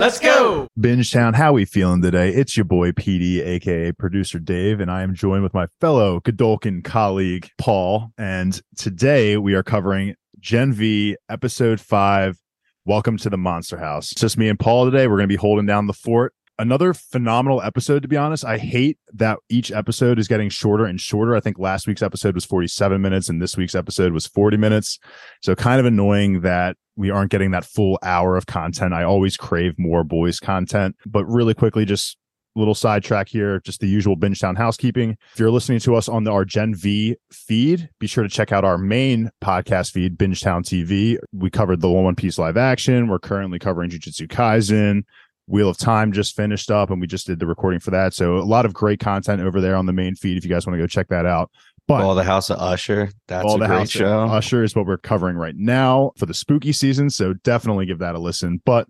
Let's go. Bingetown, how we feeling today? It's your boy PD, aka producer Dave, and I am joined with my fellow Godolkin colleague Paul. And today we are covering Gen V episode five. Welcome to the Monster House. It's just me and Paul today. We're going to be holding down the fort. Another phenomenal episode, to be honest. I hate that each episode is getting shorter and shorter. I think last week's episode was 47 minutes and this week's episode was 40 minutes. So kind of annoying that we aren't getting that full hour of content. I always crave more boys content, but really quickly, just little sidetrack here, just the usual Bingetown housekeeping. If you're listening to us on the, our Gen V feed, be sure to check out our main podcast feed, Bingetown TV. We covered the One Piece live action. We're currently covering Jujutsu Kaisen. Wheel of Time just finished up, and we just did the recording for that. So a lot of great content over there on the main feed. If you guys want to go check that out. But All the House of Usher. That's all a the great house show. Usher is what we're covering right now for the spooky season. So definitely give that a listen. But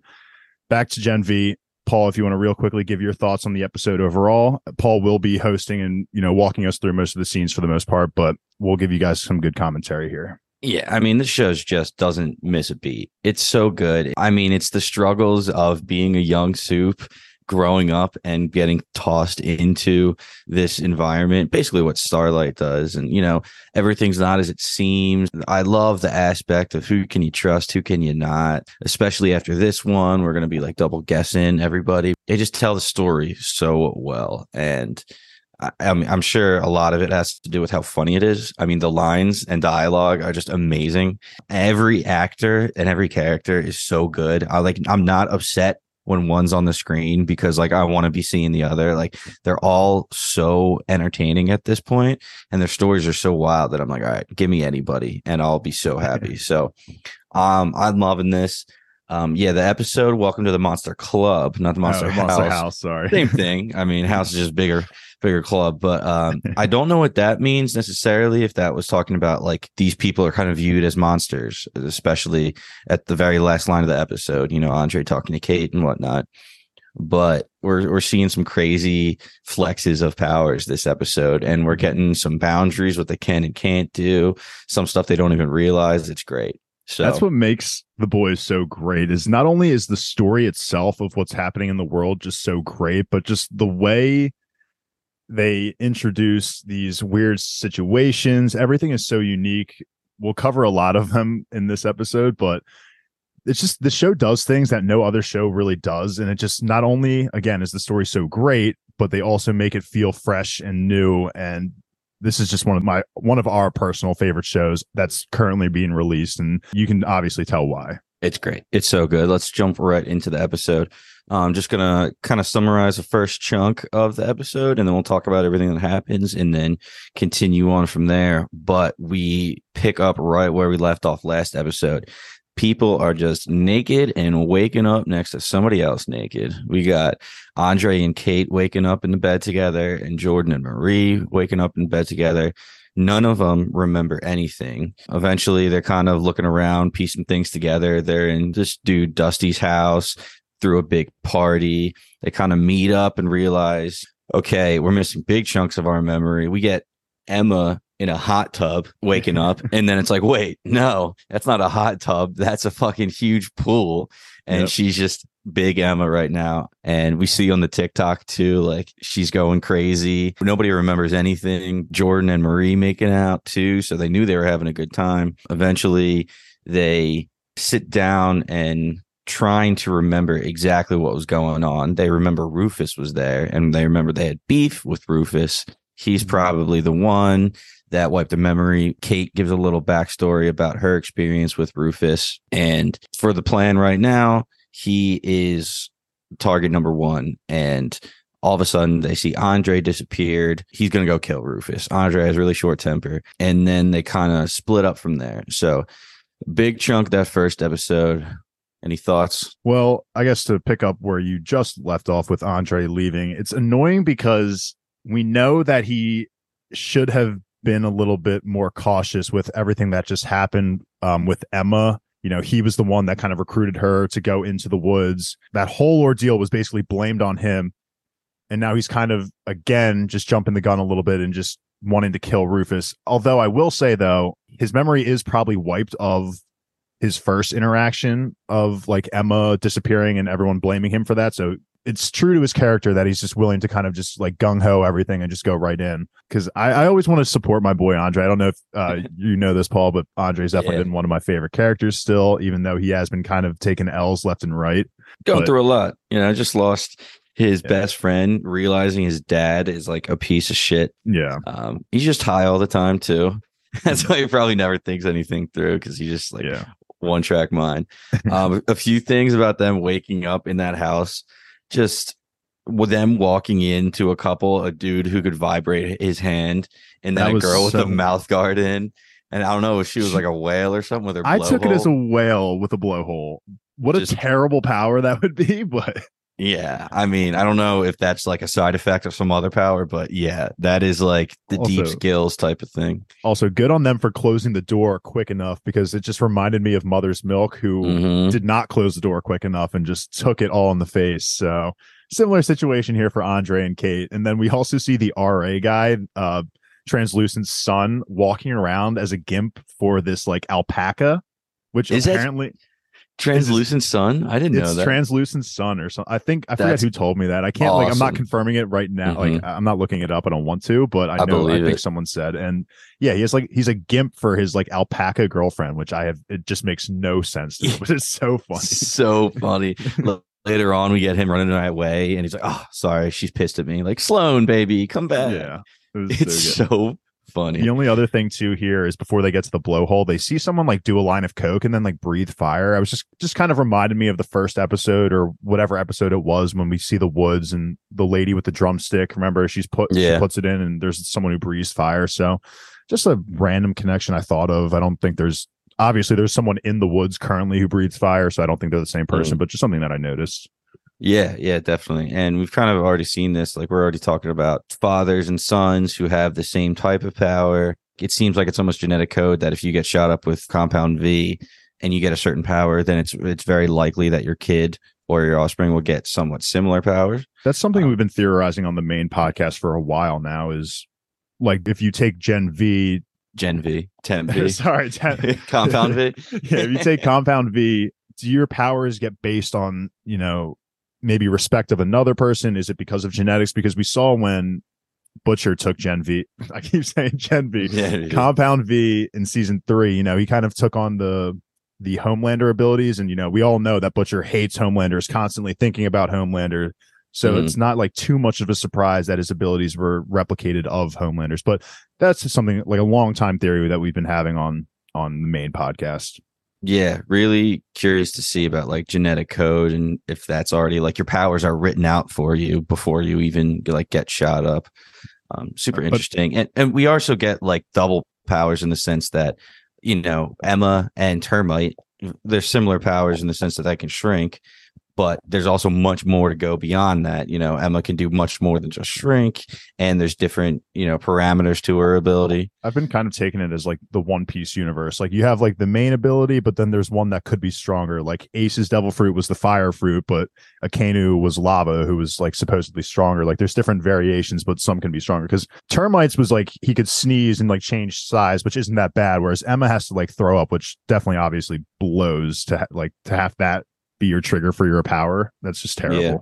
back to Gen V. Paul, if you want to real quickly give your thoughts on the episode overall, Paul will be hosting and you know walking us through most of the scenes for the most part, but we'll give you guys some good commentary here. Yeah, I mean, this show just doesn't miss a beat. It's so good. I mean, it's the struggles of being a young soup, growing up and getting tossed into this environment. Basically, what Starlight does, and you know, everything's not as it seems. I love the aspect of who can you trust, who can you not. Especially after this one, we're gonna be like double guessing everybody. They just tell the story so well, and I, I'm, I'm sure a lot of it has to do with how funny it is. I mean, the lines and dialogue are just amazing. Every actor and every character is so good. I like. I'm not upset when one's on the screen because like I want to be seeing the other. Like they're all so entertaining at this point, and their stories are so wild that I'm like, all right, give me anybody, and I'll be so happy. So, um, I'm loving this. Um, yeah, the episode "Welcome to the Monster Club," not the Monster Oh, House. Monster House, sorry. Same thing. I mean, house is just bigger, bigger club. But um, I don't know what that means necessarily. If that was talking about like these people are kind of viewed as monsters, especially at the very last line of the episode. You know, Andre talking to Kate and whatnot. But we're we're seeing some crazy flexes of powers this episode, and we're getting some boundaries what they can and can't do. Some stuff they don't even realize. It's great. So That's what makes the boys so great is not only is the story itself of what's happening in the world just so great, but just the way they introduce these weird situations. Everything is so unique. We'll cover a lot of them in this episode, but it's just the show does things that no other show really does. And it just not only, again, is the story so great, but they also make it feel fresh and new. And this is just one of my one of our personal favorite shows that's currently being released. And you can obviously tell why. It's great. It's so good. Let's jump right into the episode. I'm just gonna kind of summarize the first chunk of the episode, and then we'll talk about everything that happens, and then continue on from there. But we pick up right where we left off last episode. People are just naked and waking up next to somebody else naked. We got Andre and Kate waking up in the bed together, and Jordan and Marie waking up in bed together. None of them remember anything. Eventually, they're kind of looking around, piecing things together. They're in this dude Dusty's house through a big party. They kind of meet up and realize, okay, we're missing big chunks of our memory. We get Emma in a hot tub waking up, and then it's like, wait, no, that's not a hot tub. That's a fucking huge pool. And Yep. she's just big Emma right now. And we see on the TikTok too, like she's going crazy. Nobody remembers anything. Jordan and Marie making out too. So they knew they were having a good time. Eventually, they sit down and trying to remember exactly what was going on. They remember Rufus was there and they remember they had beef with Rufus. He's mm-hmm. probably the one that wiped the memory. Kate gives a little backstory about her experience with Rufus. And for the plan right now, he is target number one. And all of a sudden they see Andre disappeared. He's going to go kill Rufus. Andre has really short temper. And then they kind of split up from there. So, big chunk of that first episode Any thoughts? Well, I guess to pick up where you just left off with Andre leaving, it's annoying because we know that he should have been a little bit more cautious with everything that just happened um, with Emma. You know, he was the one that kind of recruited her to go into the woods. That whole ordeal was basically blamed on him. And now he's kind of, again, just jumping the gun a little bit and just wanting to kill Rufus. Although I will say, though, his memory is probably wiped of his first interaction of like Emma disappearing and everyone blaming him for that. So it's true to his character that he's just willing to kind of just like gung ho everything and just go right in. Because I, I, always want to support my boy Andre. I don't know if uh, you know this, Paul, but Andre's definitely yeah. been one of my favorite characters still, even though he has been kind of taking L's left and right. Going but, through a lot. You know, I just lost his yeah. best friend, realizing his dad is like a piece of shit. Yeah. Um, he's just high all the time too. That's why he probably never thinks anything through because he just like yeah. One track mind. Um, a few things about them waking up in that house just with them walking into a couple, a dude who could vibrate his hand, and that, that girl with the mouth guard in. And I don't know if she was like a whale or something with her. I took it as a whale with a blowhole. What just, a terrible power that would be, but yeah, I mean, I don't know if that's like a side effect of some other power, but yeah, that is like the also, Deep's gills type of thing. Also, good on them for closing the door quick enough because it just reminded me of Mother's Milk, who mm-hmm. did not close the door quick enough and just took it all in the face. So, similar situation here for Andre and Kate. And then we also see the RA guy, uh, Translucent Sun, walking around as a gimp for this like alpaca, which is apparently. That- Translucent sun? I didn't know that. Translucent sun or something. I think I forget who told me that. I can't like I'm not confirming it right now. Like mm-hmm. I'm not looking it up. I don't want to, but I know I, I think it. someone said. And yeah, he has like he's a gimp for his like alpaca girlfriend, which I have it just makes no sense. To me, but it's so funny. so funny. Later on, we get him running the way, and he's like, "Oh, sorry, she's pissed at me." Like Sloan, baby, come back. Yeah, it it's so, so funny. The only other thing too here is before they get to the blowhole, they see someone like do a line of coke and then like breathe fire. I was just just kind of reminded me of the first episode or whatever episode it was when we see the woods and the lady with the drumstick. Remember, she's put yeah. she puts it in and there's someone who breathes fire. So just a random connection I thought of. I don't think there's obviously there's someone in the woods currently who breathes fire, so I don't think they're the same person, mm. but just something that I noticed. Yeah, yeah, definitely. And we've kind of already seen this. Like we're already talking about fathers and sons who have the same type of power. It seems like it's almost genetic code that if you get shot up with compound V and you get a certain power, then it's it's very likely that your kid or your offspring will get somewhat similar powers. That's something um, we've been theorizing on the main podcast for a while now is like if you take Gen V Gen V, 10 V. Sorry, 10. compound V. yeah, if you take compound V, do your powers get based on, you know, maybe respect of another person? Is it because of genetics? Because we saw when Butcher took Gen V, I keep saying Gen V, yeah, Compound V in season three, you know, he kind of took on the the Homelander abilities. And, you know, we all know that Butcher hates Homelander, is constantly thinking about Homelander. So mm-hmm. it's not like too much of a surprise that his abilities were replicated of Homelanders. But that's something like a long time theory that we've been having on on the main podcast. Yeah, really curious to see about like genetic code and if that's already like your powers are written out for you before you even like get shot up. Um, super interesting, but, and and we also get like double powers in the sense that you know Emma and Termite they're similar powers in the sense that they can shrink, but there's also much more to go beyond that. You know, Emma can do much more than just shrink, and there's different, you know, parameters to her ability. I've been kind of taking it as like the One Piece universe. Like you have like the main ability, but then there's one that could be stronger. Like Ace's Devil Fruit was the fire fruit, but Akainu was lava, who was like supposedly stronger. Like there's different variations, but some can be stronger. Because Termites was like he could sneeze and like change size, which isn't that bad. Whereas Emma has to like throw up, which definitely obviously blows to ha- like to have that be your trigger for your power. That's just terrible. Yeah.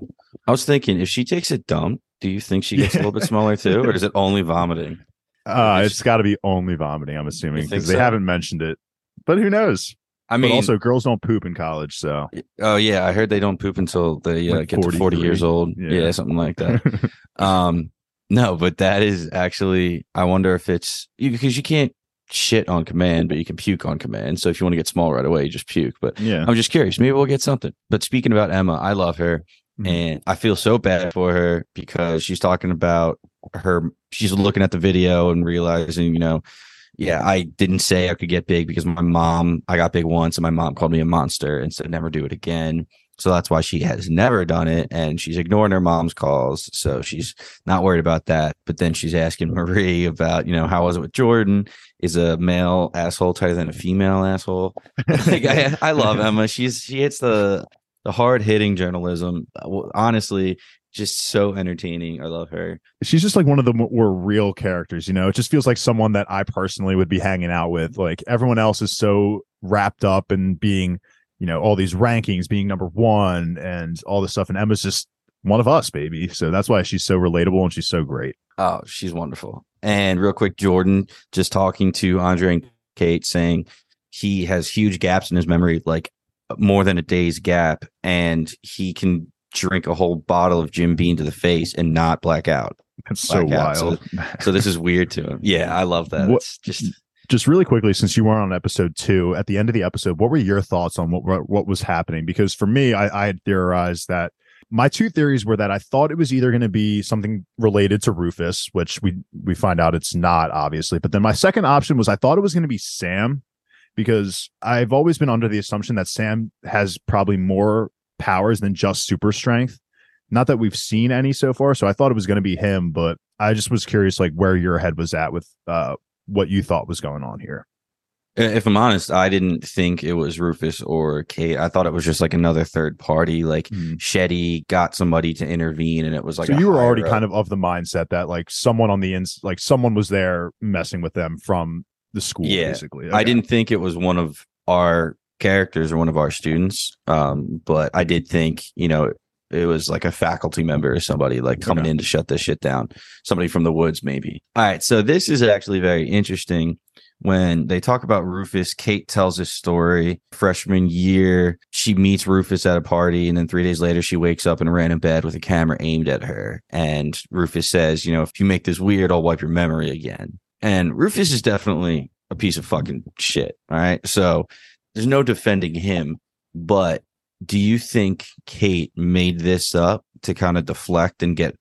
I was thinking if she takes a dump, do you think she gets a little bit smaller too, or is it only vomiting? Uh, it's got to be only vomiting. I'm assuming because so? they haven't mentioned it, but who knows? I mean, but also girls don't poop in college, so. Oh yeah, I heard they don't poop until they uh, get to 40 years old. Yeah. yeah, something like that. um, no, but that is actually. I wonder if it's because you can't shit on command, but you can puke on command. So if you want to get small right away, you just puke. But yeah, I'm just curious. Maybe we'll get something. But speaking about Emma, I love her. Mm-hmm. And I feel so bad for her because she's talking about her, she's looking at the video and realizing, you know, Yeah, I didn't say I could get big because my mom, I got big once and my mom called me a monster and said never do it again. So that's why she has never done it and she's ignoring her mom's calls. So she's not worried about that. But then she's asking Marie about, you know, how was it with Jordan? Is a male asshole tighter than a female asshole? like I, I love Emma. She's she hits the the hard hitting journalism. Uh, honestly, just so entertaining. I love her. She's just like one of the more real characters, you know. It just feels like someone that I personally would be hanging out with. Like everyone else is so wrapped up in being, you know, all these rankings, being number one and all this stuff. And Emma's just one of us, baby. So that's why she's so relatable and she's so great. Oh, she's wonderful. And real quick, Jordan just talking to Andre and Kate saying he has huge gaps in his memory, like more than a day's gap, and he can drink a whole bottle of Jim Beam to the face and not black out. That's so wild. So, so, this is weird to him. Yeah, I love that. What, it's just just really quickly, since you weren't on episode two, at the end of the episode, what were your thoughts on what what was happening? Because for me, I, I had theorized that my two theories were that I thought it was either going to be something related to Rufus, which we we find out it's not, obviously. But then my second option was I thought it was going to be Sam, because I've always been under the assumption that Sam has probably more powers than just super strength. Not that we've seen any so far, so I thought it was going to be him, but I just was curious, like where your head was at with uh, what you thought was going on here. If I'm honest, I didn't think it was Rufus or Kate. I thought it was just like another third party. Like mm. Shetty got somebody to intervene, and it was like. So you were already kind of of the mindset that like someone on the ins, like someone was there messing with them from the school. Yeah, basically. Okay. I didn't think it was one of our characters or one of our students. Um, but I did think, you know, it was like a faculty member or somebody like coming okay. in to shut this shit down. Somebody from the woods, maybe. All right. So this is actually very interesting. When they talk about Rufus, Kate tells his story. Freshman year, she meets Rufus at a party, and then three days later, she wakes up in a random bed with a camera aimed at her. And Rufus says, You know, if you make this weird, I'll wipe your memory again. And Rufus is definitely a piece of fucking shit. All right. So there's no defending him, but do you think Kate made this up to kind of deflect and get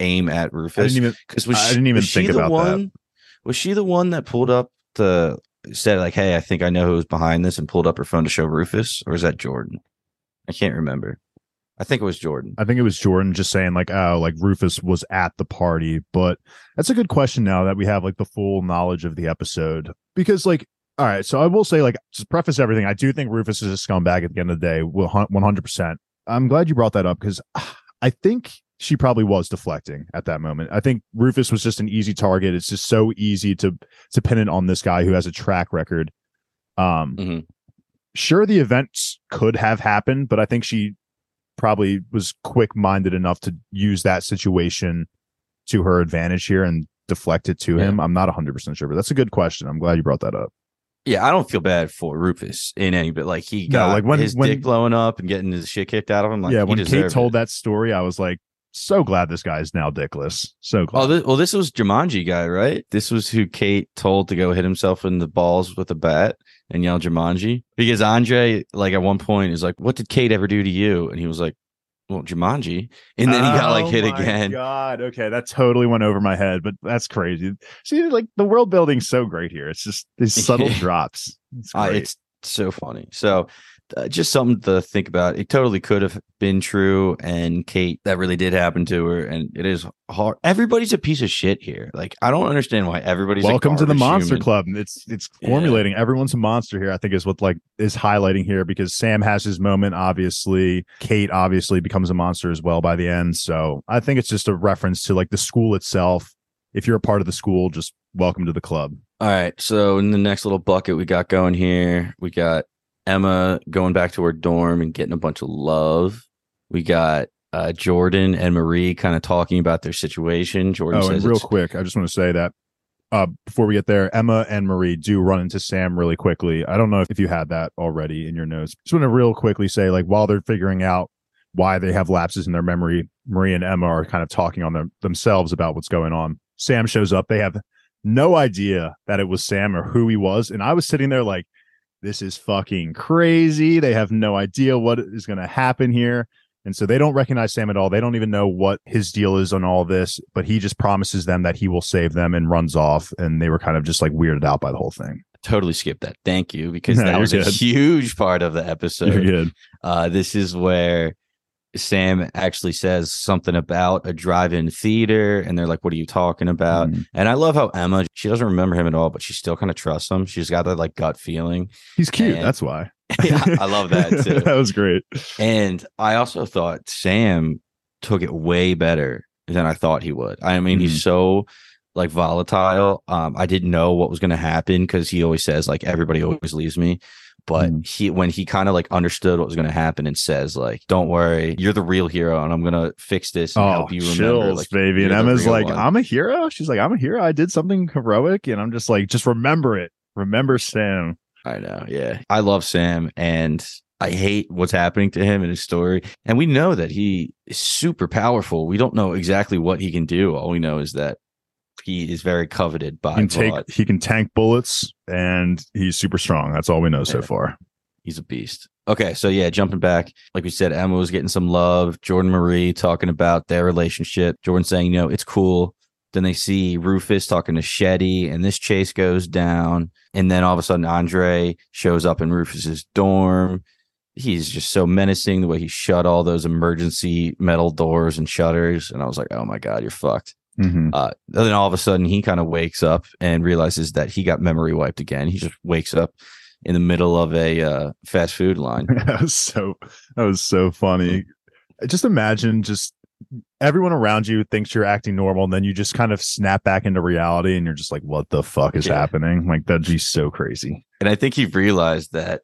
aim at Rufus? I didn't even because was I didn't even think about one, that. Was she the one that pulled up the said like, "Hey, I think I know who's behind this," and pulled up her phone to show Rufus, or is that Jordan? I can't remember. I think it was Jordan. I think it was Jordan just saying like, oh, like Rufus was at the party. But that's a good question now that we have like the full knowledge of the episode. Because like all right, so I will say, like, just preface everything. I do think Rufus is a scumbag at the end of the day, one hundred percent. I'm glad you brought that up because ah, I think she probably was deflecting at that moment. I think Rufus was just an easy target. It's just so easy to to pin it on this guy who has a track record. Um, mm-hmm. sure, the events could have happened, but I think she probably was quick minded enough to use that situation to her advantage here and deflect it to yeah. him. I'm not 100 percent sure, but that's a good question. I'm glad you brought that up. Yeah, I don't feel bad for Rufus in any but like he got no, like when, his when, dick blowing up and getting his shit kicked out of him. Like, yeah, when Kate told it. that story, I was like, so glad this guy is now dickless. So glad. Oh, this, well, this was Jumanji guy, right? This was who Kate told to go hit himself in the balls with a bat and yell Jumanji because Andre, like at one point, is like, "What did Kate ever do to you?" And he was like, well, Jumanji, and then he got like hit oh again. God, okay, that totally went over my head, but that's crazy. See, like the world building's so great here. It's just these subtle drops. It's, uh, it's so funny. So uh, just something to think about. It totally could have been true, and Kate, that really did happen to her, and it is hard. Everybody's a piece of shit here. Like I don't understand why everybody's. Welcome to the Monster human. Club. It's it's formulating. Yeah. Everyone's a monster here. I think is what like is highlighting here because Sam has his moment. Obviously, Kate obviously becomes a monster as well by the end. So I think it's just a reference to like the school itself. If you're a part of the school, just welcome to the club. All right. So in the next little bucket we got going here, we got Emma going back to her dorm and getting a bunch of love. We got uh, Jordan and Marie kind of talking about their situation. Jordan oh, and real quick, I just want to say that uh, before we get there, Emma and Marie do run into Sam really quickly. I don't know if you had that already in your notes. Just want to real quickly say, like, while they're figuring out why they have lapses in their memory, Marie and Emma are kind of talking on them themselves about what's going on. Sam shows up. They have no idea that it was Sam or who he was. And I was sitting there like, this is fucking crazy. They have no idea what is going to happen here. And so they don't recognize Sam at all. They don't even know what his deal is on all this, but he just promises them that he will save them and runs off. And they were kind of just like weirded out by the whole thing. Totally skipped that. Thank you because No, that was a huge part of the episode. You're good. Uh, this is where Sam actually says something about a drive-in theater, and they're like, "What are you talking about?" Mhm. And I love how Emma she doesn't remember him at all, but she still kind of trusts him. She's got that like gut feeling. He's cute. And- That's why. yeah, I love that too. that was great. And I also thought Sam took it way better than I thought he would. I mean, he's so like volatile. Um, I didn't know what was going to happen because he always says like everybody always leaves me. But Mhm. he when he kind of like understood what was going to happen and says like, "Don't worry, you're the real hero, and I'm gonna fix this and Oh, help you remember." chills, like, baby. And Emma's like, one. I'm a hero. She's like, I'm a hero. I did something heroic. And I'm just like, just remember it. Remember Sam. I know. Yeah. I love Sam and I hate what's happening to him in his story. And we know that he is super powerful. We don't know exactly what he can do. All we know is that he is very coveted by He can take he can tank bullets and he's super strong. That's all we know so far. He's a beast. Okay, so yeah, jumping back, like we said, Emma was getting some love. Jordan Marie talking about their relationship. Jordan saying, you know, it's cool. Then they see Rufus talking to Shetty, and this chase goes down. And then all of a sudden, Andre shows up in Rufus's dorm. He's just so menacing the way he shut all those emergency metal doors and shutters. And I was like, oh my God, you're fucked. Mhm. Uh, then all of a sudden, he kind of wakes up and realizes that he got memory wiped again. He just wakes up in the middle of a uh, fast food line. that was so that was so funny. Just imagine just everyone around you thinks you're acting normal, and then you just kind of snap back into reality and you're just like, what the fuck is Yeah. happening? Like that'd be so crazy. And I think he realized that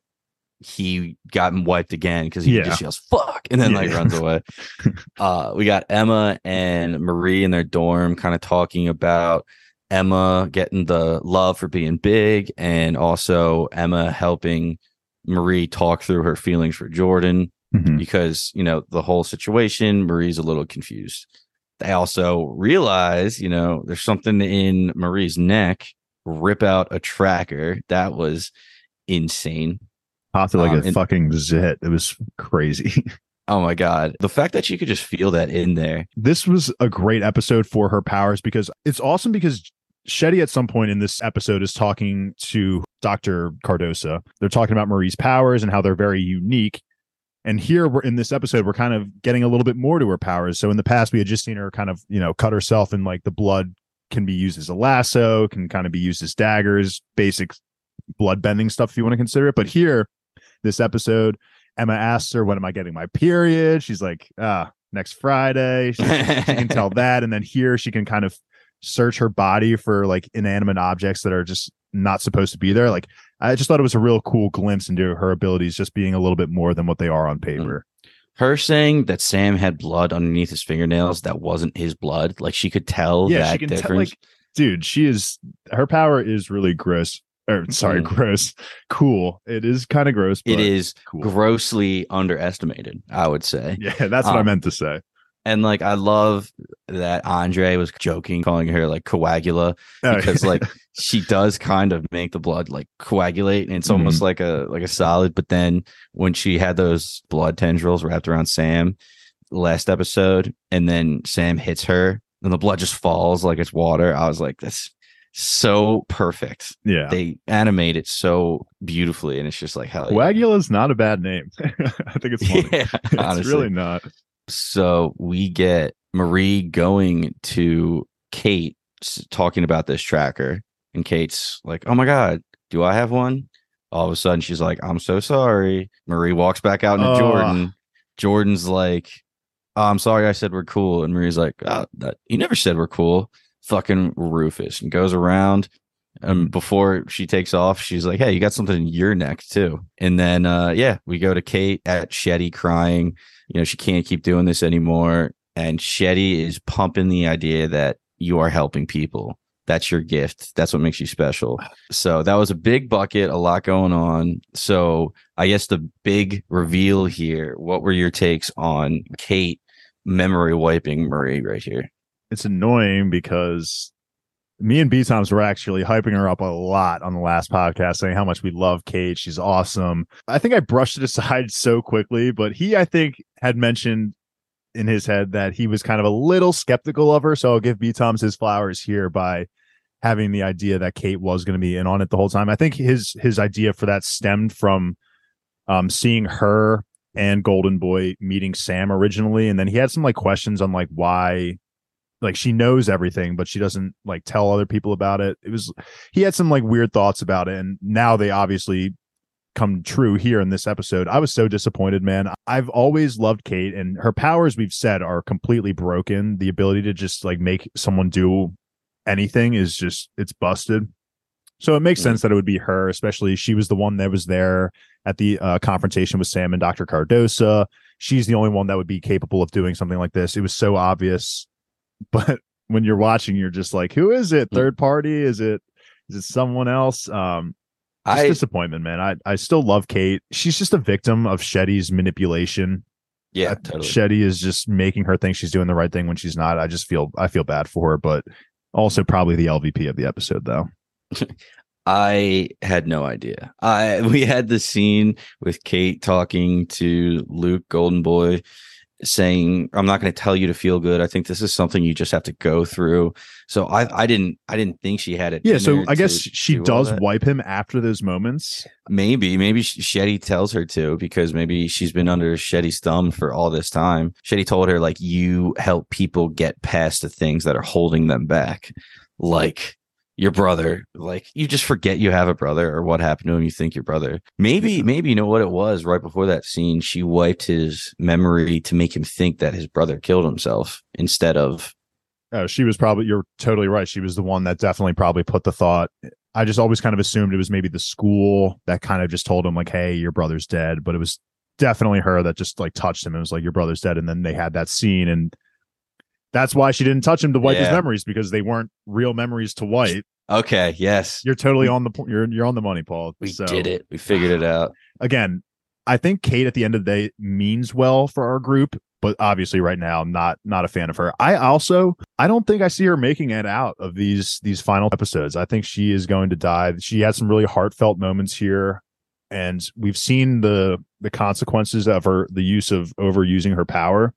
he got wiped again because he Yeah. just yells "fuck" and then like runs away. uh, we got Emma and Marie in their dorm, kind of talking about Emma getting the love for being big, and also Emma helping Marie talk through her feelings for Jordan Mhm. because you know the whole situation. Marie's a little confused. They also realize, you know, there's something in Marie's neck. Rip out a tracker. That was insane. Popped it like Um, a and- fucking zit. It was crazy. Oh my god. The fact that you could just feel that in there. this was a great episode for her powers because it's awesome because Shetty at some point in this episode is talking to Dr. Cardosa. They're talking about Marie's powers and how they're very unique. And here we're in this episode, we're kind of getting a little bit more to her powers. So in the past, we had just seen her kind of, you know, cut herself and like the blood can be used as a lasso, can kind of be used as daggers, basic blood bending stuff if you want to consider it. But here, this episode, Emma asks her, When am I getting my period? She's like, Ah, next Friday. She, she can tell that. And then here she can kind of search her body for like inanimate objects that are just not supposed to be there. Like, I just thought it was a real cool glimpse into her abilities just being a little bit more than what they are on paper. Her saying that Sam had blood underneath his fingernails that wasn't his blood. Like she could tell yeah, that she can tell, difference. like, dude, she is, her power is really gross. Or sorry, Mm. gross. Cool. It is kind of gross. But it is cool. grossly underestimated, I would say. Yeah, that's what I Um, meant to say. And like I love that Andre was joking, calling her like coagula Oh, because like she does kind of make the blood like coagulate and it's almost Mm-hmm. like a like a solid. But then when she had those blood tendrils wrapped around Sam last episode, and then Sam hits her and the blood just falls like it's water, I was like, that's so perfect. yeah. They animate it so beautifully, and it's just like hell yeah. Coagula is not a bad name. I think it's funny. Yeah, it's honestly. really not. So we get Marie going to Kate talking about this tracker, and Kate's like, "Oh my god, do I have one?" All of a sudden, she's like, "I'm so sorry." Marie walks back out into. Jordan. Jordan's like, oh, "I'm sorry, I said we're cool," and Marie's like, oh, that, "You never said we're cool." Fucking Rufus, and goes around. And before she takes off, she's like, "Hey, you got something in your neck too." And then, uh, yeah, we go to Kate at Shetty crying. You know she can't keep doing this anymore. And shetty is pumping the idea that you are helping people. That's your gift. That's what makes you special. So that was a big bucket a lot going on. So i guess the big reveal here what were your takes on kate memory wiping marie right here It's annoying because me and B Toms were actually hyping her up a lot on the last podcast, saying how much we love Kate. She's awesome. I think I brushed it aside so quickly, but he, I think, had mentioned in his head that he was kind of a little skeptical of her. So I'll give B Toms his flowers here by having the idea that Kate was going to be in on it the whole time. I think his his idea for that stemmed from um seeing her and Golden Boy meeting Sam originally, and then he had some like questions on like why like she knows everything but she doesn't like tell other people about it. It was he had some like weird thoughts about it and now they obviously come true here in this episode. I was so disappointed man. I've always loved kate and her powers we've said are completely broken. The ability to just like make someone do anything is just it's busted. So it makes Mm. sense that it would be her especially she was the one that was there at the uh, confrontation with sam and dr cardosa she's the only one that would be capable of doing something like this. It was so obvious but when you're watching you're just like who is it? Third party? Is it is it someone else? Um I disappointment man. I i still love kate. She's just a victim of shetty's manipulation. Yeah, totally. shetty is just making her think she's doing the right thing when she's not. I just feel i feel bad for her but also probably the lvp of the episode though. I had no idea. I we had the scene with Kate talking to Luke Golden Boy saying I'm not going to tell you to feel good. I think this is something you just have to go through. So I I didn't I didn't think she had it. yeah so i guess to she do does wipe him after those moments Maybe, maybe Sh- Shetty tells her to because maybe she's been under Shetty's thumb for all this time. Shetty told her like you help people get past the things that are holding them back, like your brother. Like you just forget you have a brother or what happened to him. You think your brother. Maybe, maybe you know what it was right before that scene. She wiped his memory to make him think that his brother killed himself instead of Oh, she was probably you're totally right. She was the one that definitely probably put the thought. I just always kind of assumed it was maybe the school that kind of just told him like, "Hey, your brother's dead," but it was definitely her that just like touched him and was like, "Your brother's dead," and then they had that scene, and that's why she didn't touch him to wipe his memories because they weren't real memories to wipe. okay, yes, You're totally on the po- you're you're on the money, Paul. we So, did it. We figured it out. again. I think Kate at the end of the day means well for our group, but obviously right now I'm not not a fan of her. I also I don't think I see her making it out of these these final episodes. I think she is going to die. She had some really heartfelt moments here and we've seen the the consequences of her the use of overusing her power.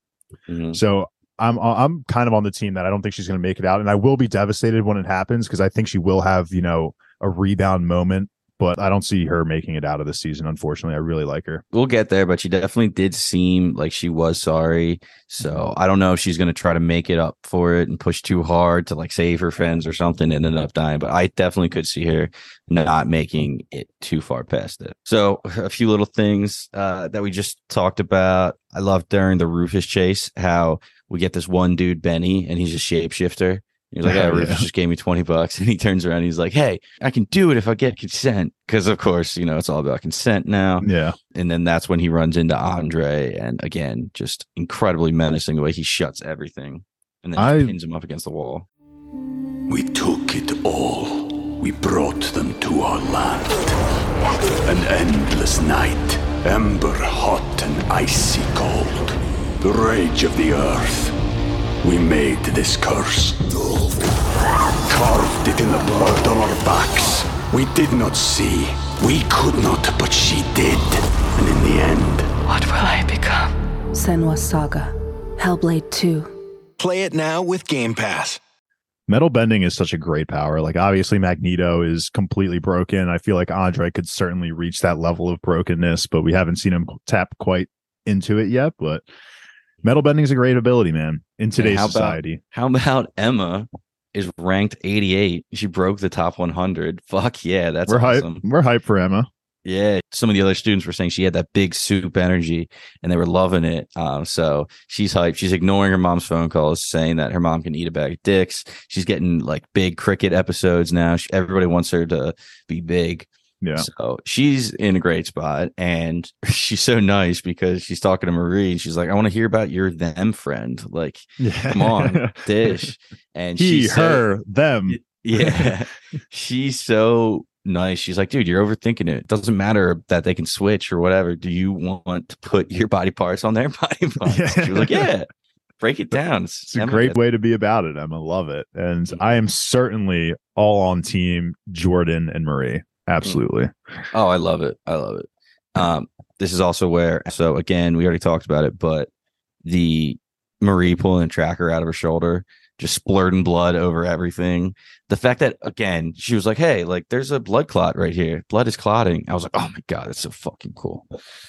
Mhm. So I'm I'm kind of on the team that I don't think she's going to make it out and I will be devastated when it happens because I think she will have, you know, a rebound moment, but I don't see her making it out of the season unfortunately. I really like her. we'll get there, but she definitely did seem like she was sorry. So I don't know if she's going to try to make it up for it and push too hard to like save her friends or something and end up dying. But I definitely could see her not making it too far past it. So a few little things uh, that we just talked about. I love during the Rufus chase how we get this one dude, Benny, and he's a shapeshifter. He's like, Oh, yeah, yeah. Rufus just gave me 20 bucks. And he turns around. And he's like, hey, I can do it if I get consent. Because, of course, you know, it's all about consent now Yeah. and then that's when he runs into Andre, and again, just incredibly menacing the way he shuts everything, and then I- just pins him up against the wall. We took it all. We brought them to our land. An endless night, ember hot and icy cold. The rage of the earth. We made this curse. Carved it in the blood on our backs. We did not see. We could not, but she did. And in the end, What will I become? Senua's Saga. Hellblade 2. Play it now with Game Pass. metal bending is such a great power. Like obviously Magneto is completely broken. I feel like Andre could certainly reach that level of brokenness, but we haven't seen him tap quite into it yet. But metal bending is a great ability, man, in today's how about- society. How about Emma is ranked 88? She broke the top 100. Fuck yeah, that's we're awesome. hype. We're hype for Emma. Yeah, some of the other students were saying she had that big soup energy, and they were loving it. Um, so she's hyped. She's ignoring her mom's phone calls, saying that her mom can eat a bag of dicks. She's getting like big cricket episodes now. She, everybody wants her to be big. Yeah. So she's in a great spot and she's so nice because she's talking to Marie and she's like, I want to hear about your them friend. Like, Yeah. come on, dish. And he, she's so- her, them. yeah. she's so nice. She's like, dude, you're overthinking it. It doesn't matter that they can switch or whatever. Do you want to put your body parts on their body parts? Yeah. She was like, yeah, break it down. It's a great way to be about it. Emma love it. And Mm. I am certainly all on team Jordan and Marie. Absolutely. Oh, I love it. I love it. Um, this is also where, so again, we already talked about it, but the Marie pulling a tracker out of her shoulder, just splurting blood over everything. The fact that again she was like, "Hey, like there's a blood clot right here. Blood is clotting." I was like, "Oh my god, it's so fucking cool."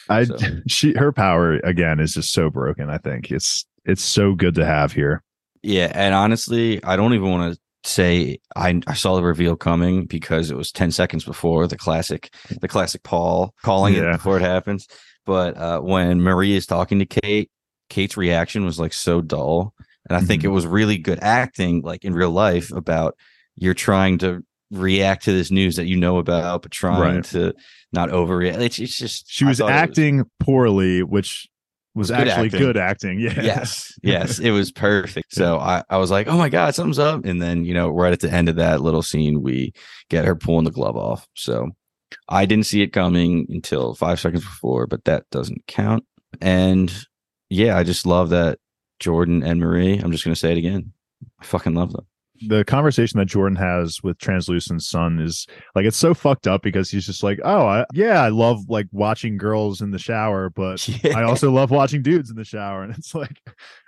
I So- she her power again is just so broken. I think it's it's so good to have here. Yeah, and honestly, I don't even want to say I I saw the reveal coming because it was 10 seconds before the classic the classic Paul calling Yeah. it before it happens. But uh when Marie is talking to Kate, Kate's reaction was like so dull. And I think Mhm. it was really good acting, like in real life, about you're trying to react to this news that you know about, but trying Right. to not overreact. It's, it's just She was acting poorly, which was, good actually acting. good acting. Yeah. yes yes it was perfect so I, I was like oh my god something's up and then you know right at the end of that little scene we get her pulling the glove off so i didn't see it coming until five seconds before but that doesn't count and yeah i just love that jordan and marie i'm just going to say it again i fucking love them the conversation that Jordan has with Translucent's son is like it's so fucked up because he's just like, oh, I, yeah, I love like watching girls in the shower, but I also love watching dudes in the shower, and it's like,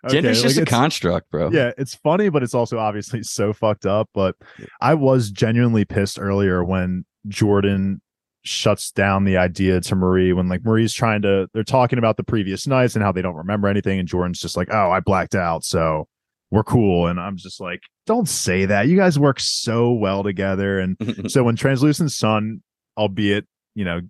okay, gender's like, just a construct bro. Yeah, it's funny, but it's also obviously so fucked up. But I was genuinely pissed earlier when Jordan shuts down the idea to Marie when like Marie's trying to they're talking about the previous nights and how they don't remember anything and Jordan's just like, "Oh, I blacked out, so we're cool." And I'm just like, "Don't say that. You guys work so well together." And so when Translucent Sun, albeit, you know,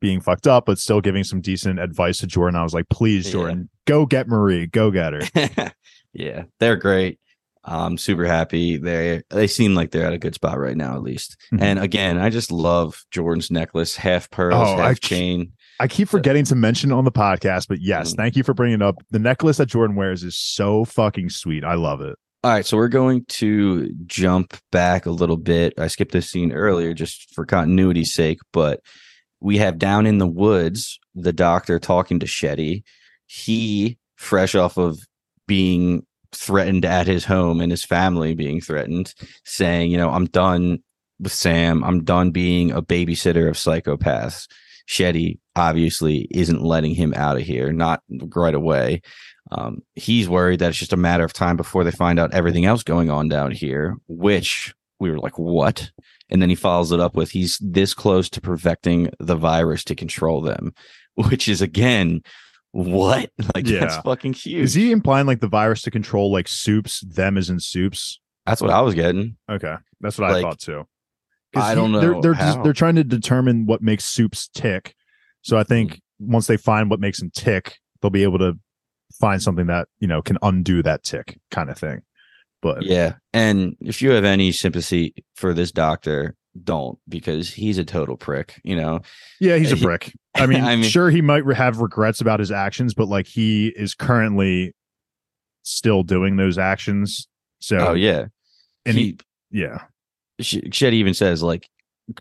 being fucked up but still giving some decent advice to Jordan, I was like, "Please, Yeah. Jordan, go get Marie. Go get her." yeah, they're great. I'm super happy. They they seem like they're at a good spot right now, at least. Mhm. And again, I just love Jordan's necklace, half pearls, Oh, half I- chain. I keep forgetting to mention on the podcast, but yes, Mhm. thank you for bringing it up. The necklace that Jordan wears is so fucking sweet. I love it. All right, so we're going to jump back a little bit. I skipped this scene earlier just for continuity's sake, but we have down in the woods the doctor talking to Shetty. He, fresh off of being threatened at his home and his family being threatened, saying, you know, I'm done with Sam. I'm done being a babysitter of psychopaths. Shetty obviously isn't letting him out of here, not right away. Um, he's worried that it's just a matter of time before they find out everything else going on down here, which we were like, what? And then he follows it up with he's this close to perfecting the virus to control them, which is again, what? Like that's fucking huge. Is he implying like the virus to control like soups, them as in soups? that's what I was getting. Okay. That's what I thought too. I don't They're know they're just they're trying to determine what makes soups tick. So I think Mm-hmm. once they find what makes them tick, they'll be able to find something that, you know, can undo that tick kind of thing. But Yeah. And if you have any sympathy for this doctor, don't because he's a total prick, you know. Yeah, he's a He- brick. I mean, I mean- sure, he might have regrets about his actions, but like he is currently still doing those actions. So, Oh yeah. and he, he, yeah, Shetty even says like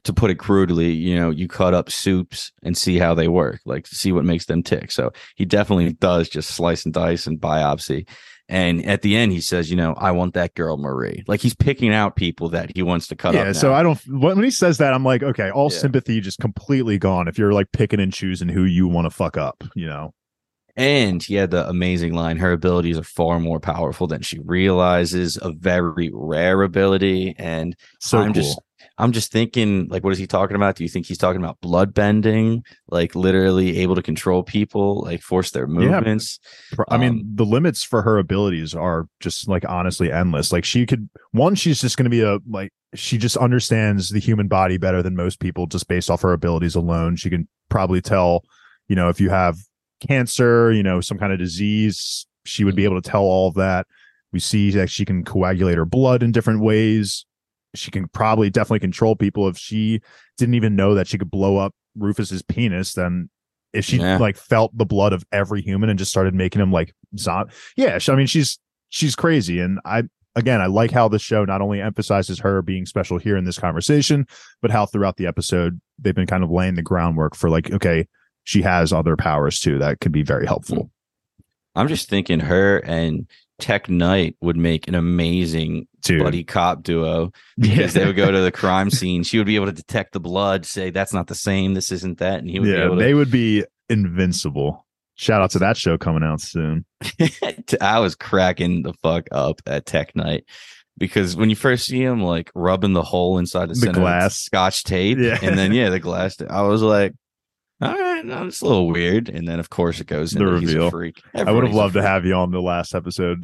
to put it crudely, you know, you cut up soups and see how they work, like see what makes them tick. So he definitely does just slice and dice and biopsy. And at the end, he says, you know, I want that girl Marie. Like he's picking out people that he wants to cut yeah. up. So. I don't, when when he says that, I'm like, okay, all Yeah. sympathy just completely gone if you're like picking and choosing who you want to fuck up, you know? And he had the amazing line her abilities are far more powerful than she realizes, a very rare ability. And So I'm cool. just I'm just thinking, like, what is he talking about? Do you think he's talking about blood bending, like literally able to control people, like force their movements? Pro- I mean, Um, the limits for her abilities are just like honestly endless. Like she could one, she's just going to be a like she just understands the human body better than most people just based off her abilities alone. She can probably tell, you know, if you have cancer, you know, some kind of disease, she would be mm-hmm. able to tell all of that. We see that she can coagulate her blood in different ways. She can probably definitely control people. If she didn't even know that she could blow up Rufus's penis, then if she Yeah. like felt the blood of every human and just started making him like zombie, yeah, I mean she's she's crazy, and I again I like how the show not only emphasizes her being special here in this conversation, but how throughout the episode they've been kind of laying the groundwork for like okay, she has other powers too that could be very helpful. Mm. I'm just thinking her and Tek Knight would make an amazing Dude, buddy cop duo because they would go to the crime scene. She would be able to detect the blood, say that's not the same, this isn't that, and he would be yeah, able to they would be invincible. Shout out to that show coming out soon. I was cracking the fuck up at Tek Knight because when you first see him like rubbing the hole inside the, The glass. scotch tape, Yeah. and then yeah, the glass. I was like, all right, no, it's a little weird, and then of course it goes The into he's a reveal. freak. I would have loved to have you on the last episode.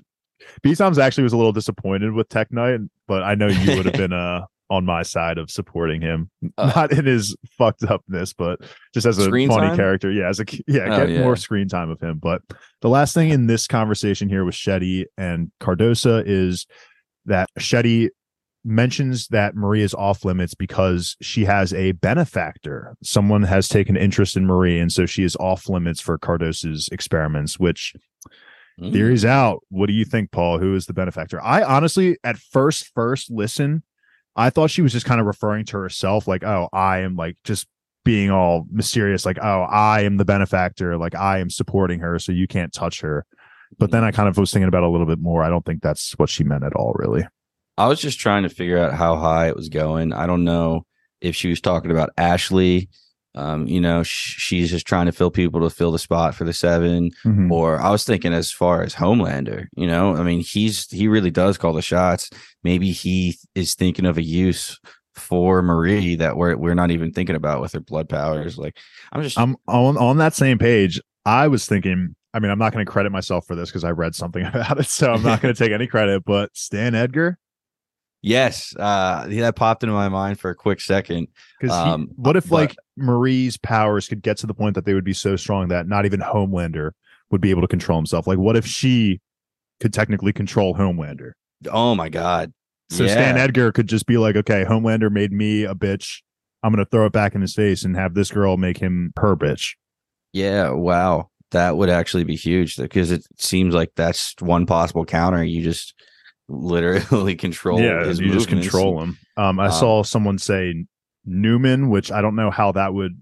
B Toms actually was a little disappointed with Tek Knight, but I know you would have been uh on my side of supporting him, Uh, not in his fucked upness, but just as a funny time? character. Yeah, as a yeah, Oh, get yeah. more screen time of him. But the last thing in this conversation here with Shetty and Cardosa is that Shetty mentions that Marie is off limits because she has a benefactor. Someone has taken interest in Marie, and so she is off limits for Cardosa's experiments, which Mm. theories out. What do you think, Paul? Who is the benefactor? I honestly, at first, first listen, I thought she was just kind of referring to herself, like, oh, I am like just being all mysterious, like, oh, I am the benefactor, like I am supporting her, so you can't touch her. But then I kind of was thinking about a little bit more. I don't think that's what she meant at all, really. I was just trying to figure out how high it was going. I don't know if she was talking about Ashley. Um, you know, sh- she's just trying to fill people to fill the spot for the seven. Mhm. Or I was thinking as far as Homelander, you know, I mean, he's he really does call the shots. Maybe he is thinking of a use for Marie that we're we're not even thinking about with her blood powers. Like I'm just I'm on on that same page. I was thinking. I mean, I'm not going to credit myself for this because I read something about it, so I'm not going to take any credit. But Stan Edgar, yes, uh that popped into my mind for a quick second. because Um, what if but- like Marie's powers could get to the point that they would be so strong that not even Homelander would be able to control himself? Like, what if she could technically control Homelander? Oh my god. So Yeah. Stan Edgar could just be like, okay, Homelander made me a bitch. I'm going to throw it back in his face and have this girl make him her bitch. Yeah, wow. That would actually be huge because it seems like that's one possible counter. You just literally control yeah, you just control him. Um, I Um, saw someone say Neuman, which I don't know how that would.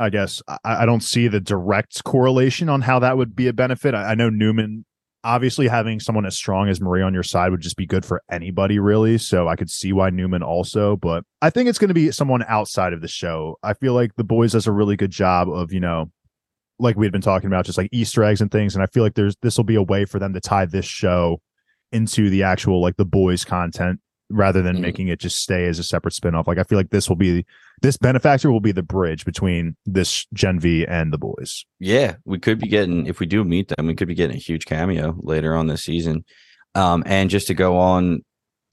I guess I, I don't see the direct correlation on how that would be a benefit. I, I know Neuman, obviously, having someone as strong as Marie on your side would just be good for anybody, really. So I could see why Neuman also, but I think it's going to be someone outside of the show. I feel like the boys does a really good job of you know, like we had been talking about, just like Easter eggs and things. And I feel like there's this will be a way for them to tie this show into the actual like the boys content rather than Mhm. making it just stay as a separate spin-off. Like I feel like this will be this benefactor will be the bridge between this Gen V and the boys. Yeah, we could be getting if we do meet them, we could be getting a huge cameo later on this season. Um, and just to go on,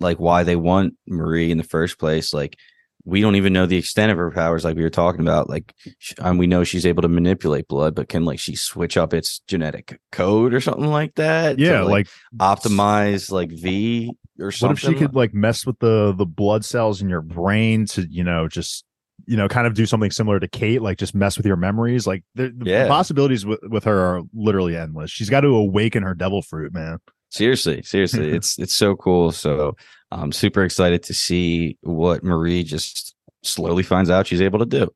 like why they want Marie in the first place, like we don't even know the extent of her powers, like we were talking about. Like, sh- um, we know she's able to manipulate blood, but can like she switch up its genetic code or something like that? to, Yeah, like, optimize like V or something what if she could like mess with the the blood cells in your brain to, you know, just you know, kind of do something similar to Kate, like just mess with your memories. Like the, the Yeah. possibilities with, with her are literally endless. She's got to awaken her devil fruit, man. seriously seriously it's it's so cool so i'm super excited to see what marie just slowly finds out she's able to do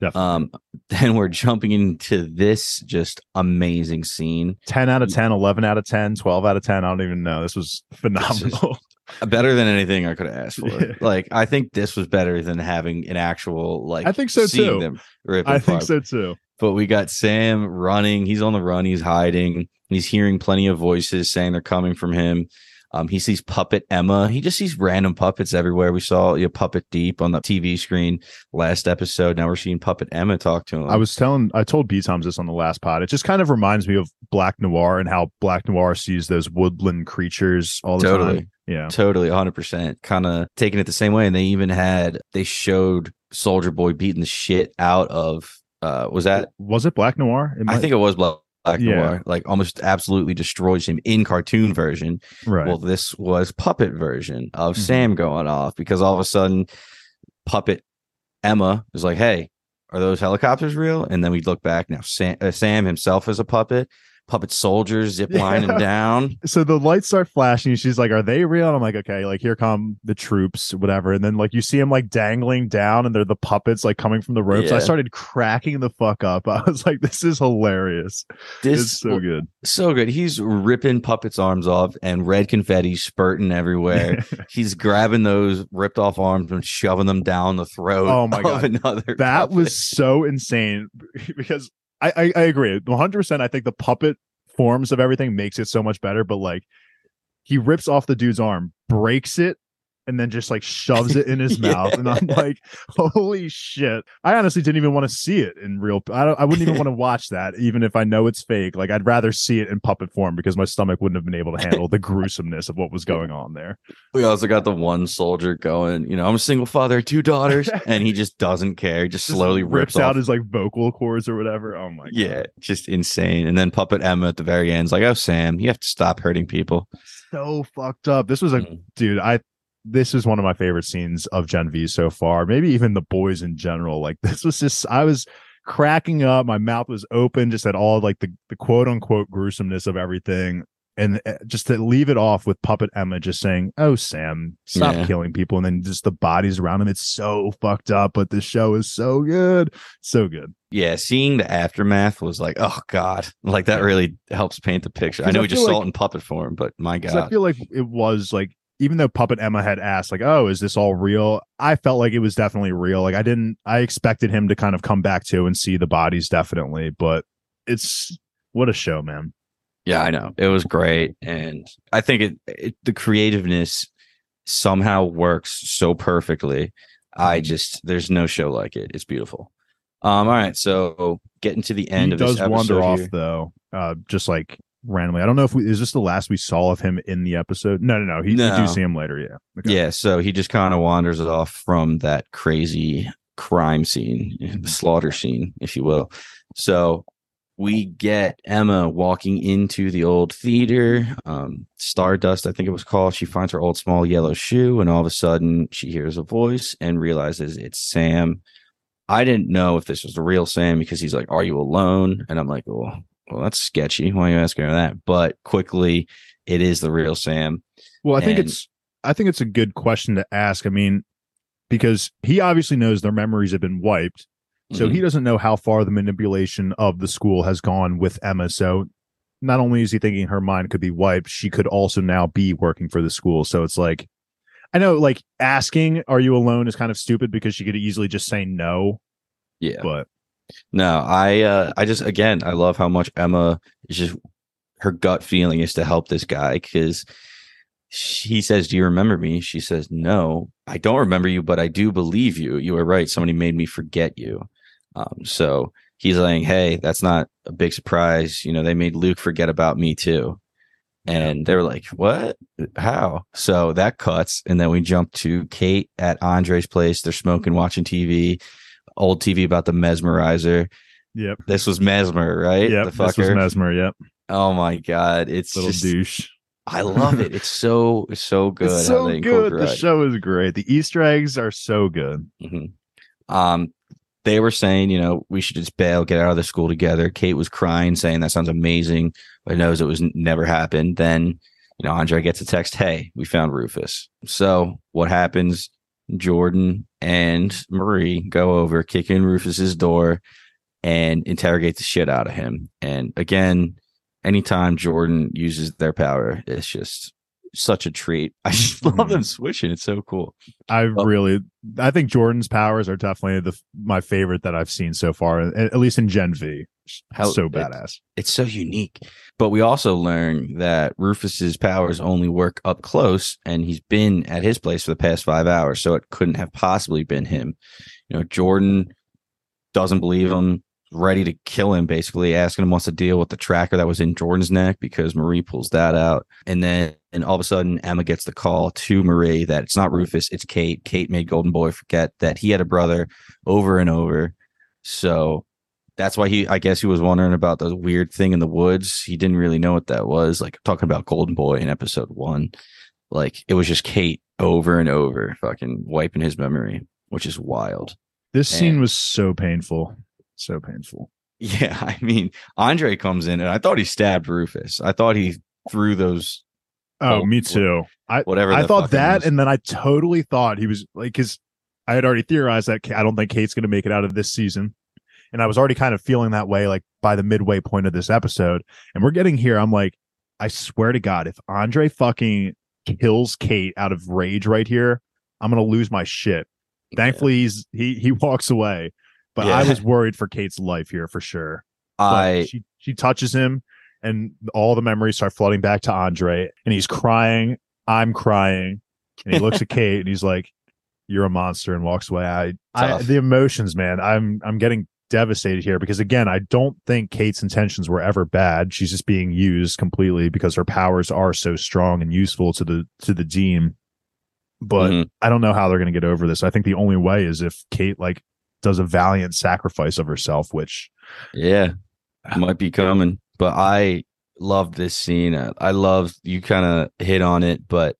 Definitely. um then we're jumping into this just amazing scene 10 out of 10, 11 out of 10, 12 out of 10. I don't even know. This was phenomenal. better than anything i could have asked for Yeah. like i think this was better than having an actual like I think so, seeing too. I think so too. but we got Sam running. He's on the run. He's hiding. He's hearing plenty of voices saying they're coming from him. Um, he sees Puppet Emma. He just sees random puppets everywhere. We saw you know, Puppet Deep on the TV screen last episode. Now we're seeing Puppet Emma talk to him. I was telling, I told B Toms this on the last pod. It just kind of reminds me of Black Noir and how Black Noir sees those woodland creatures all the Totally. time. Yeah. totally 100% kind of taking it the same way. And they even had, they showed Soldier Boy beating the shit out of, uh, was that, Was it Black Noir? It I think it was Black, Black Yeah. Noir, like almost absolutely destroys him in cartoon version. right. Well, this was puppet version of Mhm. Sam going off because all of a sudden, puppet Emma is like, "Hey, are those helicopters real?" And then we look back now. Sam, uh, Sam himself is a puppet. Puppet soldiers zip lining Yeah. down. so the lights start flashing. She's like, "Are they real?" And I'm like, "Okay, like here come the troops, whatever." And then like you see them like dangling down, and they're the puppets like coming from the ropes. I started cracking the fuck up. I was like, "This is hilarious. This it's so good." so good. He's ripping puppets' arms off and red confetti spurting everywhere. He's grabbing those ripped off arms and shoving them down the throat. Oh my God. Another that puppet. was so insane because I, I I agree 100. percent I think the puppet forms of everything makes it so much better. But like, he rips off the dude's arm, breaks it, and then just like shoves it in his Yeah. mouth. And I'm like, holy shit. I honestly didn't even want to see it in real I don't I wouldn't even want to watch that, even if I know it's fake. Like I'd rather see it in puppet form because my stomach wouldn't have been able to handle the gruesomeness of what was going on there. We also got the one soldier going, you know, I'm a single father, two daughters, and he just doesn't care. He just Just slowly rips, out off. his like vocal cords or whatever. Oh my God. yeah, just insane. And then Puppet Emma at the very end is like, "Oh, Sam, you have to stop hurting people." So fucked up. This was a Mm. dude, I this is one of my favorite scenes of Gen V so far. Maybe even the boys in general. Like this was just I was cracking up. My mouth was open just at all like the, the quote unquote gruesomeness of everything. And uh, just to leave it off with Puppet Emma just saying, Oh, Sam, stop Yeah. killing people. And then just the bodies around him. It's so fucked up, but the show is so good. So good. Yeah, seeing the aftermath was like, "Oh God!" Like that really helps paint the picture. I know I we just feel saw it in puppet form, but my God. I feel like it was like even though Puppet Emma had asked, like, "Oh, is this all real?" I felt like it was definitely real. Like I didn't, I expected him to kind of come back to and see the bodies definitely, but it's what a show, man. Yeah, I know. It was great. And I think it, it the creativeness somehow works so perfectly. I Mm-hmm. just there's no show like it. It's beautiful. Um, all right, so getting to the end he of this does wander episode off here. though, uh, just like randomly. I don't know if we is this the last we saw of him in the episode. No, no, no. He, we No. do see him later. Yeah. Okay. Yeah, so he just kind of wanders off from that crazy crime scene, the slaughter scene, if you will. So we get Emma walking into the old theater, um, Stardust, I think it was called. She finds her old small yellow shoe, and all of a sudden she hears a voice and realizes it's Sam. I didn't know if this was the real Sam because he's like, Are you alone? And I'm like, Well, well, that's sketchy. Why are you asking her that? But quickly, it is the real Sam. Well, I think And- it's I think it's a good question to ask. I mean, because he obviously knows their memories have been wiped. So Mhm. he doesn't know how far the manipulation of the school has gone with Emma. So not only is he thinking her mind could be wiped, she could also now be working for the school. So it's like, I know, like asking, "Are you alone?" is kind of stupid because she could easily just say no. yeah. But No, I uh I just again I love how much Emma is just her gut feeling is to help this guy because he says, Do you remember me? She says, No, I don't remember you, but I do believe you. You were right. Somebody made me forget you. Um, so he's like, Hey, that's not a big surprise. You know, they made Luke forget about me too. And they were like, What? How? So that cuts. And then we jump to Kate at Andre's place. They're smoking, watching TV, old TV about the mesmerizer. yep, This was Mesmer, right? yep, the this was. Mesmer. Yep, oh my god, it's little just douche. I love it. It's so so good. It's so good. The show is great. The Easter eggs are so good. Mhm. Um, they were saying, you know, we should just bail, get out of the school together. Kate was crying, saying that sounds amazing, but knows it was never happened. Then, you know, Andre gets a text, "Hey, we found Rufus." So what happens? Jordan and Marie go over, kick in Rufus's door, and interrogate the shit out of him. And again, anytime Jordan uses their power, it's just such a treat. I just love mm-hmm. them switching. It's so cool. I Oh. really, I think Jordan's powers are definitely the my favorite that I've seen so far, at least in Gen V. How- so badass. it's so unique. But we also learn that Rufus's powers only work up close, and he's been at his place for the past five hours, so it couldn't have possibly been him. You know, Jordan doesn't believe him, ready to kill him, basically asking him what's the deal with the tracker that was in Jordan's neck because Marie pulls that out, and then and all of a sudden Emma gets the call to Marie that it's not Rufus, it's Kate. Kate made Golden Boy forget that he had a brother over and over, so that's why he i guess he was wondering about the weird thing in the woods. He didn't really know what that was like talking about golden boy in episode one. Like it was just kate over and over fucking wiping his memory which is wild. This scene And- was so painful, so painful. yeah i mean andre comes in and i thought he stabbed rufus i thought he threw those Oh, me too. I whatever I thought that, was. and then I totally thought he was like, because I had already theorized that I don't think Kate's going to make it out of this season, and I was already kind of feeling that way, like by the midway point of this episode. And we're getting here. I'm like, I swear to God, if Andre fucking kills Kate out of rage right here, I'm gonna lose my shit. Thankfully, he's he he walks away, but I was worried for Kate's life here for sure. I she she touches him and all the memories start flooding back to Andre and he's crying. I'm crying. And he looks at Kate and he's like, You're a monster and walks away. I, I the emotions, man. I'm I'm getting devastated here because again, I don't think Kate's intentions were ever bad. She's just being used completely because her powers are so strong and useful to the to the team. But Mhm. I don't know how they're gonna get over this. I think the only way is if Kate like does a valiant sacrifice of herself, which Yeah, ah. might be coming. But I love this scene. I love you kind of hit on it, but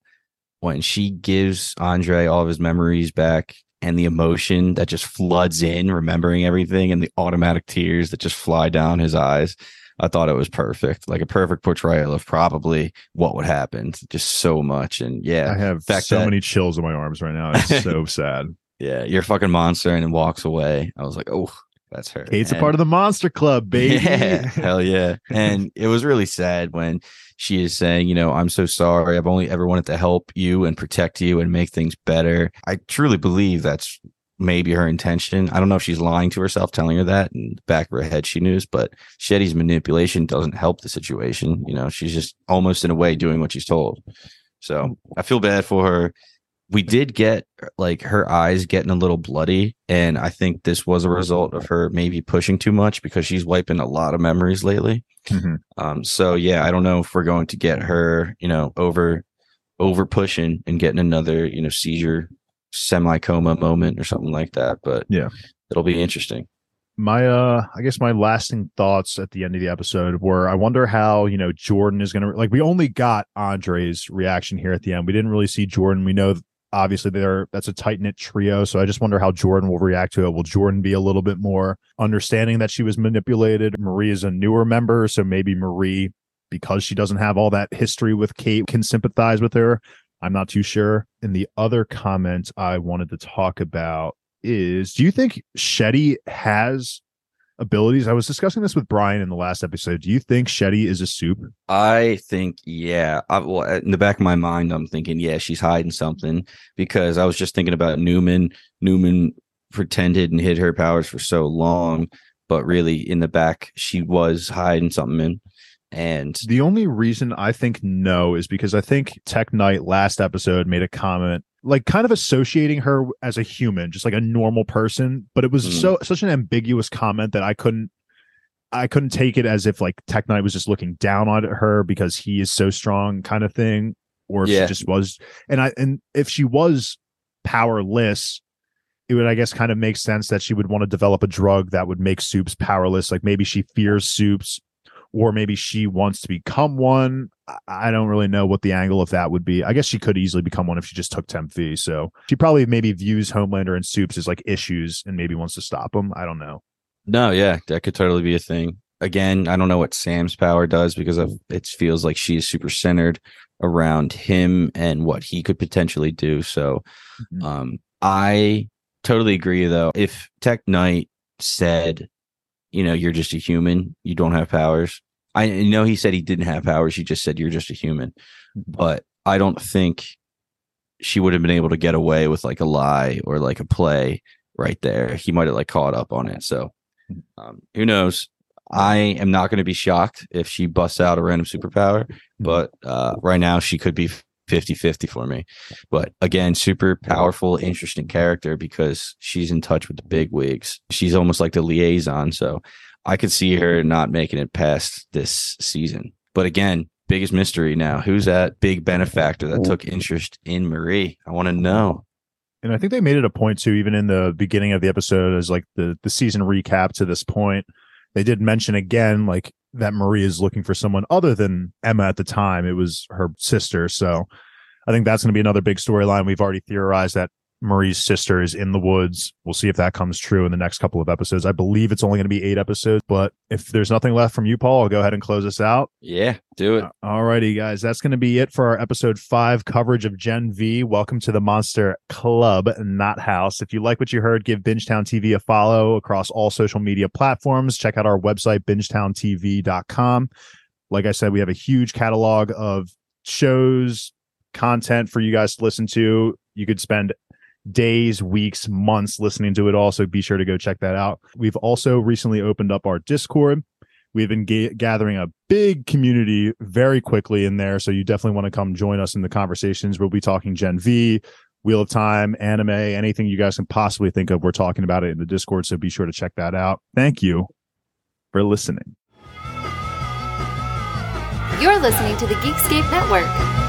when she gives Andre all of his memories back and the emotion that just floods in, remembering everything and the automatic tears that just fly down his eyes, I thought it was perfect. Like a perfect portrayal of probably what would happen. Just so much. And yeah, I have so that- many chills in my arms right now. It's so sad. Yeah, you're a fucking monster and walks away. I was like, oh, that's her. Kate's a part of the monster club, baby. Yeah, hell yeah. And it was really sad when she is saying, you know, I'm so sorry. I've only ever wanted to help you and protect you and make things better. I truly believe that's maybe her intention. I don't know if she's lying to herself, telling her that the back of her head she knows, but Shetty's manipulation doesn't help the situation. You know, she's just almost in a way doing what she's told. So I feel bad for her. We did get like her eyes getting a little bloody, and I think this was a result of her maybe pushing too much because she's wiping a lot of memories lately. Mhm. Um, so yeah, I don't know if we're going to get her, you know, over over pushing and getting another, you know, seizure semi coma moment or something like that. But Yeah. it'll be interesting. my uh i guess my lasting thoughts at the end of the episode were i wonder how you know jordan is gonna like we only got andre's reaction here at the end we didn't really see jordan we know obviously they're that's a tight-knit trio so i just wonder how jordan will react to it. Will jordan be a little bit more understanding that she was manipulated? Marie is a newer member so maybe marie because she doesn't have all that history with kate can sympathize with her. I'm not too sure. And the other comment i wanted to talk about is do you think Shetty has abilities? I was discussing this with Brian in the last episode. Do you think Shetty is a supe? I think, yeah. I, well, uh, in the back of my mind, I'm thinking, yeah, she's hiding something because I was just thinking about Neuman. Neuman pretended and hid her powers for so long, but really in the back, she was hiding something in. And The only reason I think no is because I think Tek Knight last episode made a comment like kind of associating her as a human, just like a normal person, but it was Mm. so such an ambiguous comment that I couldn't I couldn't take it as if like Tek Knight was just looking down on her because he is so strong kind of thing or if Yeah. she just was and I and if she was powerless it would I guess kind of make sense that she would want to develop a drug that would make supes powerless like maybe she fears supes or maybe she wants to become one. I- don't really know what the angle of that would be. I guess she could easily become one if she just took Temp V. So she probably maybe views Homelander and Supes as like issues and maybe wants to stop them. I don't know. No, yeah, that could totally be a thing. Again, I don't know what Sam's power does because of it feels like she's super centered around him and what he could potentially do. So, Mhm. um, I totally agree though. If Tek Knight said, you know, you're just a human, you don't have powers. I know he said he didn't have powers. He just said you're just a human, but I don't think she would have been able to get away with like a lie or like a play right there. He might have like caught up on it. So um, who knows? I am not going to be shocked if she busts out a random superpower, but uh, right now she could be 50 50 for me. But again, super powerful, interesting character because she's in touch with the big wigs. She's almost like the liaison. So I could see her not making it past this season. But again, biggest mystery now who's that big benefactor that took interest in Marie? I want to know. And I think they made it a point too, even in the beginning of the episode, as like the the season recap to this point. They did mention again, like that Marie is looking for someone other than Emma at the time. It was her sister. So I think that's going to be another big storyline. We've already theorized that Marie's sister is in the woods. We'll see if that comes true in the next couple of episodes. I believe it's only going to be eight episodes, but if there's nothing left from you, Paul, I'll go ahead and close us out. Yeah, do it. Uh, all righty, guys. That's going to be it for our episode five coverage of Gen V. Welcome to the Monster Club, not house. If you like what you heard, give Bingetown TV a follow across all social media platforms. Check out our website, bingetowntv.com. Like I said, we have a huge catalog of shows, content for you guys to listen to. You could spend days, weeks, months listening to it all. So be sure to go check that out. We've also recently opened up our Discord. We've been ga- gathering a big community very quickly in there. So you definitely want to come join us in the conversations. We'll be talking Gen V, Wheel of Time, anime, anything you guys can possibly think of. We're talking about it in the Discord. So be sure to check that out. Thank you for listening. You're listening to the Geekscape Network.